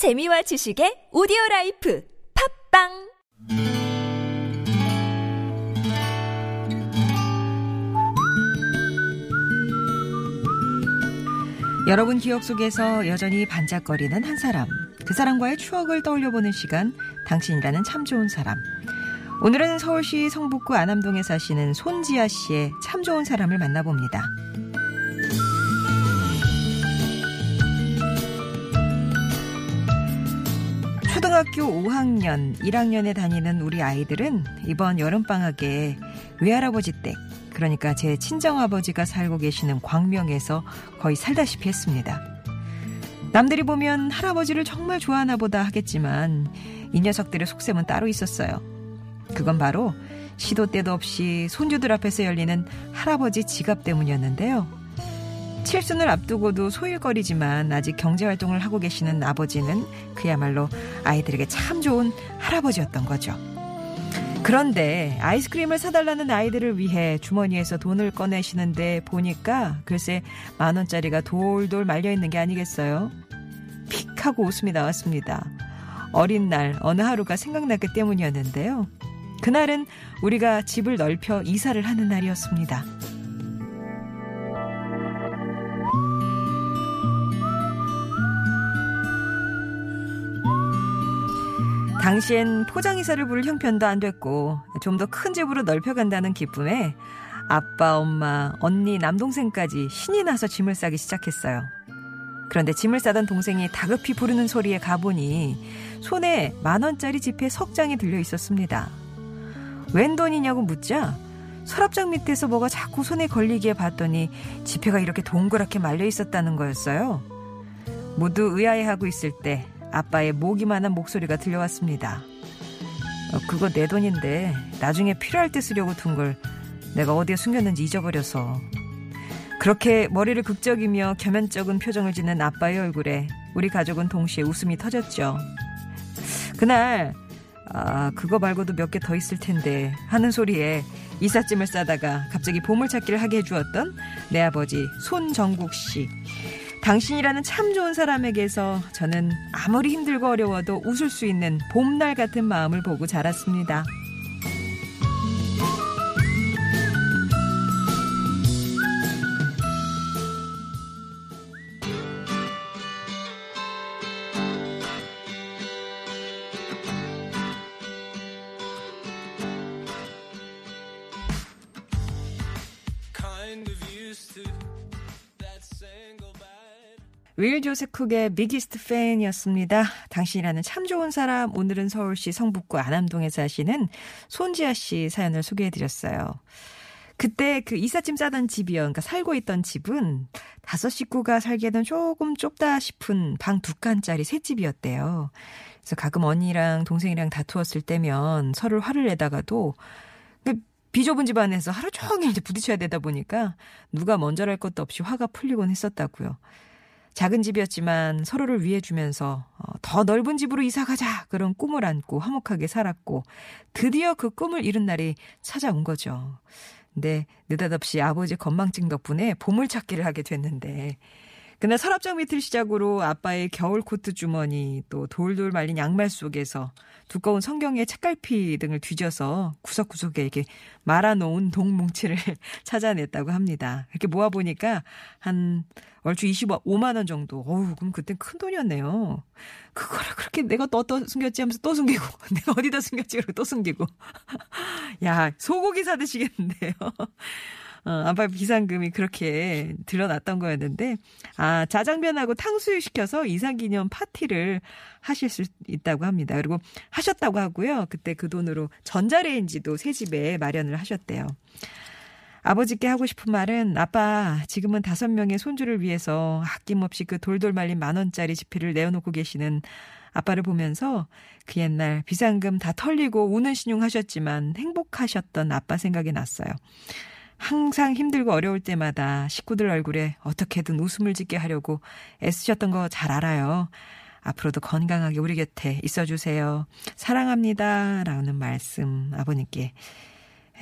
재미와 지식의 오디오 라이프 팟빵 여러분 기억 속에서 여전히 반짝거리는 한 사람. 그 사람과의 추억을 떠올려보는 시간, 당신이라는 참 좋은 사람. 오늘은 서울시 성북구 안암동에 사시는 손지아 씨의 참 좋은 사람을 만나봅니다. 초등학교 5학년, 1학년에 다니는 우리 아이들은 이번 여름방학에 외할아버지 댁, 그러니까 제 친정아버지가 살고 계시는 광명에서 거의 살다시피 했습니다. 남들이 보면 할아버지를 정말 좋아하나 보다 하겠지만 이 녀석들의 속셈은 따로 있었어요. 그건 바로 시도 때도 없이 손주들 앞에서 열리는 할아버지 지갑 때문이었는데요. 칠순을 앞두고도 소일거리지만 아직 경제활동을 하고 계시는 아버지는 그야말로 아이들에게 참 좋은 할아버지였던 거죠. 그런데 아이스크림을 사달라는 아이들을 위해 주머니에서 돈을 꺼내시는데 보니까 글쎄 만 원짜리가 돌돌 말려 있는 게 아니겠어요? 픽 하고 웃음이 나왔습니다. 어린 날 어느 하루가 생각났기 때문이었는데요. 그날은 우리가 집을 넓혀 이사를 하는 날이었습니다. 당시엔 포장이사를 부를 형편도 안 됐고 좀 더 큰 집으로 넓혀간다는 기쁨에 아빠, 엄마, 언니, 남동생까지 신이 나서 짐을 싸기 시작했어요. 그런데 짐을 싸던 동생이 다급히 부르는 소리에 가보니 손에 만 원짜리 지폐 석 장이 들려 있었습니다. 웬 돈이냐고 묻자 서랍장 밑에서 뭐가 자꾸 손에 걸리기에 봤더니 지폐가 이렇게 동그랗게 말려 있었다는 거였어요. 모두 의아해하고 있을 때 아빠의 모기만한 목소리가 들려왔습니다. 어, 그거 내 돈인데 나중에 필요할 때 쓰려고 둔 걸 내가 어디에 숨겼는지 잊어버려서. 그렇게 머리를 극적이며 겸연쩍은 표정을 짓는 아빠의 얼굴에 우리 가족은 동시에 웃음이 터졌죠. 그날 아 그거 말고도 몇 개 더 있을 텐데 하는 소리에 이삿짐을 싸다가 갑자기 보물찾기를 하게 해주었던 내 아버지 손정국 씨. 당신이라는 참 좋은 사람에게서 저는 아무리 힘들고 어려워도 웃을 수 있는 봄날 같은 마음을 보고 자랐습니다. 윌 조세쿡의 비기스트 팬이었습니다. 당신이라는 참 좋은 사람 오늘은 서울시 성북구 안암동에 사시는 손지아 씨 사연을 소개해드렸어요. 그때 그 이삿짐 싸던 집이요. 그러니까 살고 있던 집은 다섯 식구가 살기에는 조금 좁다 싶은 방 두 칸짜리 새 집이었대요. 그래서 가끔 언니랑 동생이랑 다투었을 때면 서로 화를 내다가도 그 비좁은 집안에서 하루 종일 부딪혀야 되다 보니까 누가 먼저랄 것도 없이 화가 풀리곤 했었다고요. 작은 집이었지만 서로를 위해 주면서 어, 더 넓은 집으로 이사 가자 그런 꿈을 안고 화목하게 살았고 드디어 그 꿈을 이룬 날이 찾아온 거죠. 근데 느닷없이 아버지 건망증 덕분에 보물 찾기를 하게 됐는데 그날 서랍장 밑을 시작으로 아빠의 겨울 코트 주머니 또 돌돌 말린 양말 속에서 두꺼운 성경의 책갈피 등을 뒤져서 구석구석에 이렇게 말아놓은 동뭉치를 찾아냈다고 합니다. 이렇게 모아보니까 한 얼추 25만 원 정도. 어우, 그럼 그땐 큰 돈이었네요. 그거를 그렇게 내가 또, 또 숨겼지 하면서 또 숨기고, 내가 어디다 숨겼지 그러고 또 숨기고. 야, 소고기 사드시겠는데요. 어, 아빠 비상금이 그렇게 들어났던 거였는데, 아, 자장면하고 탕수육 시켜서 이상기념 파티를 하실 수 있다고 합니다. 그리고 하셨다고 하고요. 그때 그 돈으로 전자레인지도 새 집에 마련을 하셨대요. 아버지께 하고 싶은 말은 아빠 지금은 다섯 명의 손주를 위해서 아낌없이 그 돌돌 말린 만 원짜리 지폐를 내어놓고 계시는 아빠를 보면서 그 옛날 비상금 다 털리고 우는 신용 하셨지만 행복하셨던 아빠 생각이 났어요. 항상 힘들고 어려울 때마다 식구들 얼굴에 어떻게든 웃음을 짓게 하려고 애쓰셨던 거 잘 알아요. 앞으로도 건강하게 우리 곁에 있어주세요. 사랑합니다. 라는 말씀 아버님께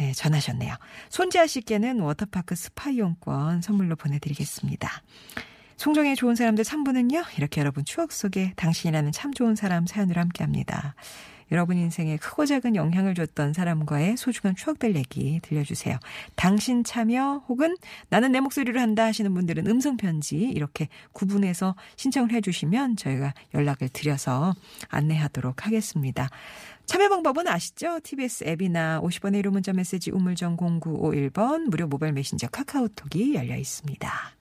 예, 전하셨네요. 손지아 씨께는 워터파크 스파 이용권 선물로 보내드리겠습니다. 송정의 좋은 사람들 3부는요. 이렇게 여러분 추억 속에 당신이라는 참 좋은 사람 사연으로 함께 합니다. 여러분 인생에 크고 작은 영향을 줬던 사람과의 소중한 추억들 얘기 들려주세요. 당신 참여 혹은 나는 내 목소리를 한다 하시는 분들은 음성편지 이렇게 구분해서 신청을 해주시면 저희가 연락을 드려서 안내하도록 하겠습니다. 참여 방법은 아시죠? TBS 앱이나 50번의 1호 문자 메시지 우물정 0951번 무료 모바일 메신저 카카오톡이 열려 있습니다.